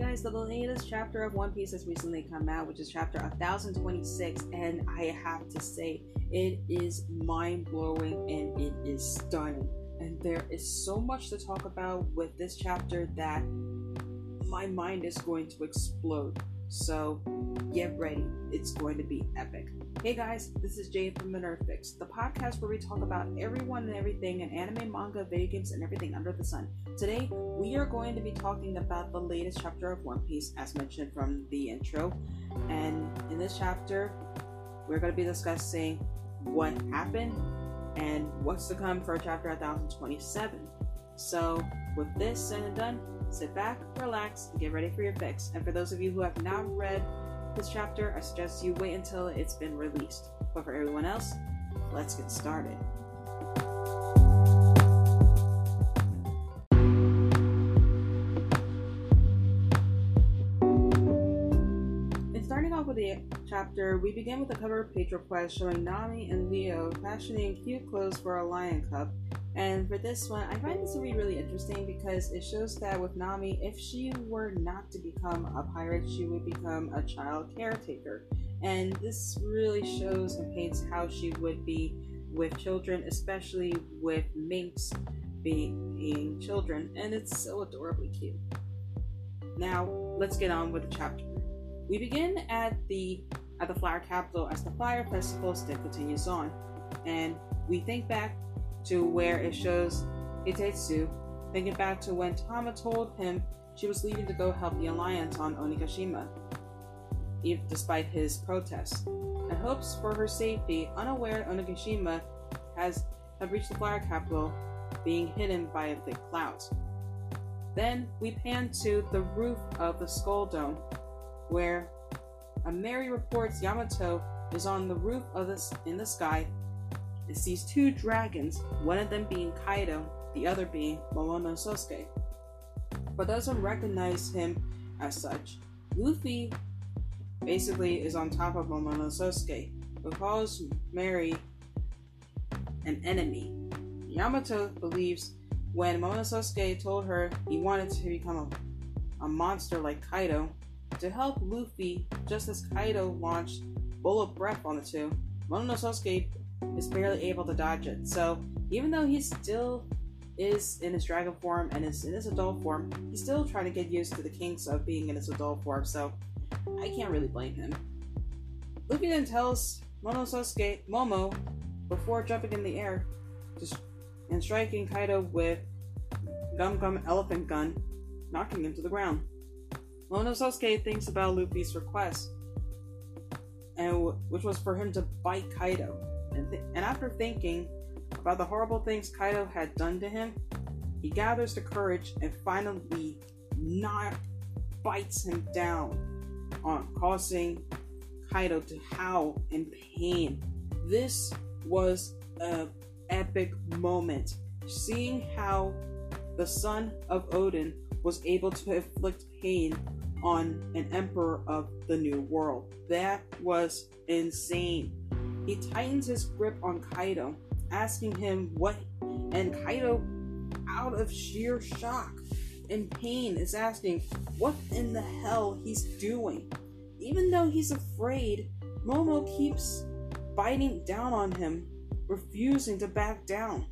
guys, the latest chapter of One Piece has recently come out, which is chapter 1026, and I have to say, it is mind blowing and it is stunning. And there is so much to talk about with this chapter that my mind is going to explode. So get ready, it's going to be epic. Hey guys, this is Jade from the Nerd Fix, the podcast where we talk about everyone and everything in anime, manga, video games, and everything under the sun. Today, we are going to be talking about the latest chapter of One Piece, as mentioned from the intro. And in this chapter, we're going to be discussing what happened and what's to come for chapter 1027. So, with this said and done, sit back, relax, and get ready for your fix. And for those of you who have not read this chapter, I suggest you wait until it's been released. But for everyone else, let's get started. And starting off with the chapter, we begin with a cover Page Request showing Nami and Leo fashioning cute clothes for a lion cub. And for this one, I find this to be really interesting because it shows that with Nami, if she were not to become a pirate, she would become a child caretaker. And this really shows and paints how she would be with children, especially with minks being children. And it's so adorably cute. Now, let's get on with the chapter. We begin at the at the Flower Capital as the Fire Festival still continues on, and we think back to where it shows Hitetsu thinking back to when Tama told him she was leaving to go help the Alliance on Onigashima, despite his protests. And hopes for her safety, unaware Onigashima has have reached the Flower Capital, being hidden by a thick cloud. Then we pan to the roof of the Skull Dome, where Ameri reports Yamato is on the roof of this in the sky and sees two dragons, one of them being Kaido, the other being Momonosuke. But doesn't recognize him as such. Luffy basically is on top of Momonosuke, who calls Mary an enemy. Yamato believes when Momonosuke told her he wanted to become a, a monster like Kaido, to help Luffy, just as Kaido launched Bullet Breath on the two, Momonosuke is barely able to dodge it. So even though he still is in his dragon form and is in his adult form, he's still trying to get used to the kinks of being in his adult form. So I can't really blame him. Luffy then tells Momonosuke Momo before jumping in the air just and striking Kaido with Gum Gum Elephant Gun, knocking him to the ground. Momonosuke thinks about Luffy's request, and w- which was for him to bite Kaido. And, th- and after thinking about the horrible things Kaido had done to him, he gathers the courage and finally not bites him down, on causing Kaido to howl in pain. This was an epic moment. Seeing how the son of Oden was able to inflict pain on an emperor of the new world. That was insane. He tightens his grip on Kaido, asking him what, and Kaido, out of sheer shock and pain, is asking what in the hell he's doing. Even though he's afraid, Momo keeps biting down on him, refusing to back down.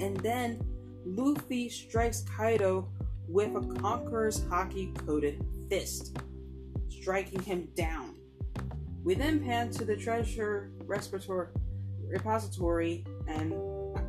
And then Luffy strikes Kaido with a Conqueror's Haki coated fist, striking him down. We then pan to the treasure repository and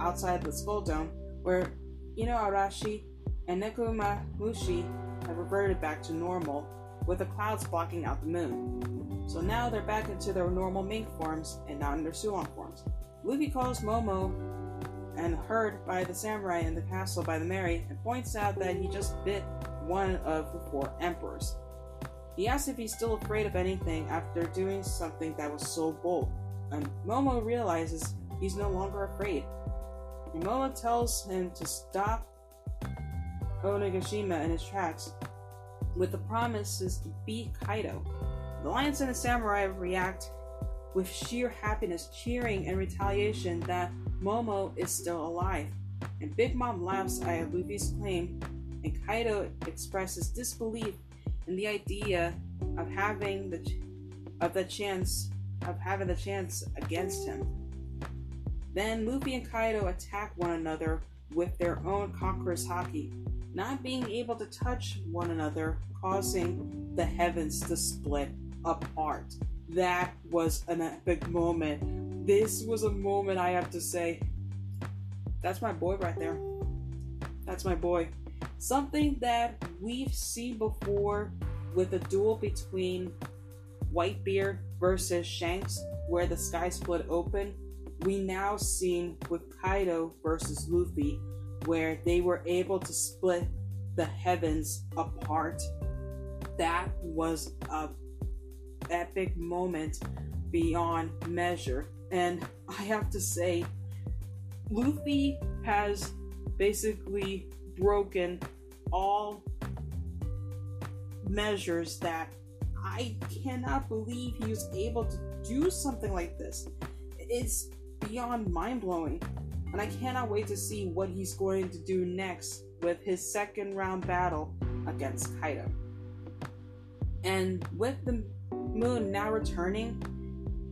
outside the Skull Dome, where Inuarashi and Nekoma Mushi have reverted back to normal, with the clouds blocking out the moon. So now they're back into their normal mink forms and not in their Sulong forms. Luffy calls Momo and heard by the samurai in the castle by the Mary and points out that he just bit one of the four emperors. He asks if he's still afraid of anything after doing something that was so bold, and Momo realizes he's no longer afraid. Momo tells him to stop Onigashima in his tracks with the promises to beat Kaido. The lions and the samurai react with sheer happiness, cheering in retaliation that Momo is still alive. And Big Mom laughs at Luffy's claim and Kaido expresses disbelief in the idea of having the ch- of the chance of having the chance against him. Then Luffy and Kaido attack one another with their own Conqueror's Haki, not being able to touch one another, causing the heavens to split apart. That was an epic moment. This was a moment I have to say. That's my boy right there. That's my boy. Something that we've seen before with a duel between Whitebeard versus Shanks, where the sky split open. We now seen with Kaido versus Luffy, where they were able to split the heavens apart. That was a epic moment beyond measure. And I have to say, Luffy has basically broken all measures that I cannot believe he was able to do something like this. It's beyond mind blowing. And I cannot wait to see what he's going to do next with his second round battle against Kaido. And with the moon now returning,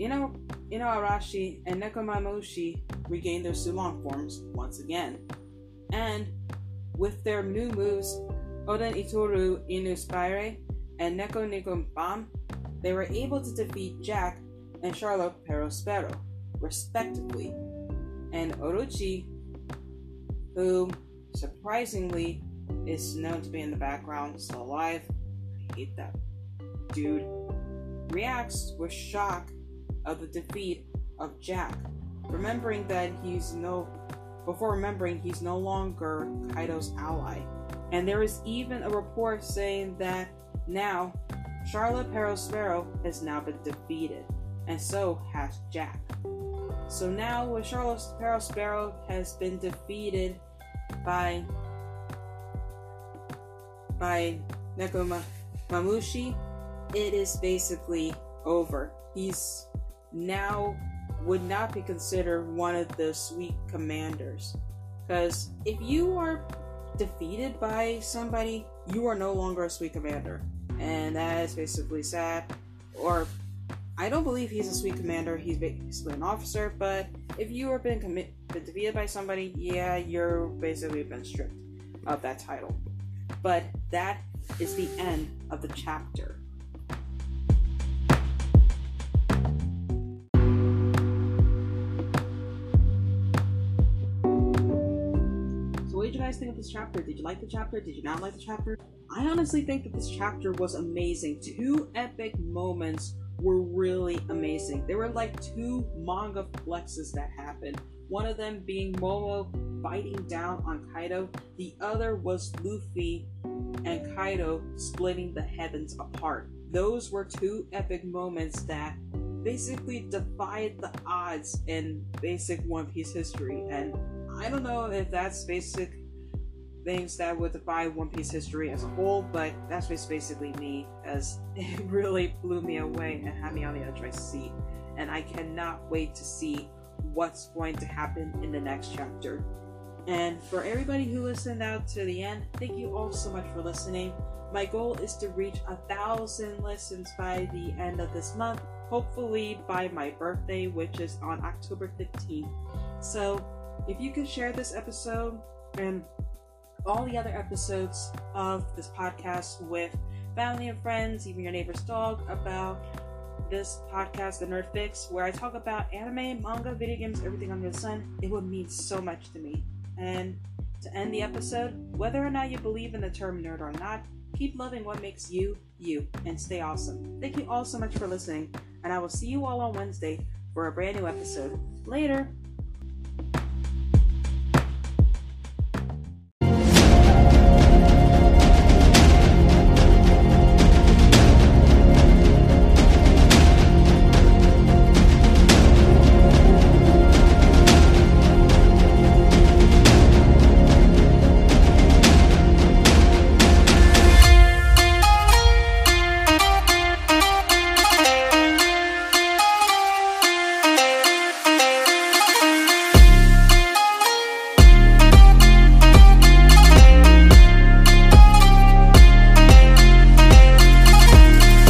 Ino, Inuarashi and Nekomamushi regain their Sulong forms once again. And with their new moves, Oden Itoru Inu Spire and Neko Nico Bam, they were able to defeat Jack and Charlotte Perospero, respectively. And Orochi, who surprisingly is known to be in the background, still alive, I hate that dude, reacts with shock of the defeat of Jack, remembering that he's no before remembering he's no longer Kaido's ally. And there is even a report saying that now Charlotte Perospero has now been defeated, and so has Jack. So now when Charlotte Perospero has been defeated by by Nekoma Mamushi, it is basically over. He's now would not be considered one of the sweet commanders. Because if you are defeated by somebody, you are no longer a sweet commander. And that is basically sad. Or, I don't believe he's a sweet commander, he's basically an officer, but if you have been, commi- been defeated by somebody, yeah, you're basically been stripped of that title. But that is the end of the chapter. Guys think of this chapter? Did you like the chapter? Did you not like the chapter? I honestly think that this chapter was amazing. Two epic moments were really amazing. There were like two manga flexes that happened. One of them being Momo biting down on Kaido, the other was Luffy and Kaido splitting the heavens apart. Those were two epic moments that basically defied the odds in basic One Piece history. And I don't know if that's basic things that would defy One Piece history as a whole, but that's just basically me, as it really blew me away and had me on the edge of my seat. And I cannot wait to see what's going to happen in the next chapter. And for everybody who listened out to the end, thank you all so much for listening. My goal is to reach a thousand listens by the end of this month, hopefully by my birthday, which is on October 15th. So, if you could share this episode and all the other episodes of this podcast with family and friends, even your neighbor's dog, about this podcast, The Nerd Fix, where I talk about anime, manga, video games, everything under the sun, it would mean so much to me. And to end the episode, whether or not you believe in the term nerd or not, keep loving what makes you, you, and stay awesome. Thank you all so much for listening, and I will see you all on Wednesday for a brand new episode. Later!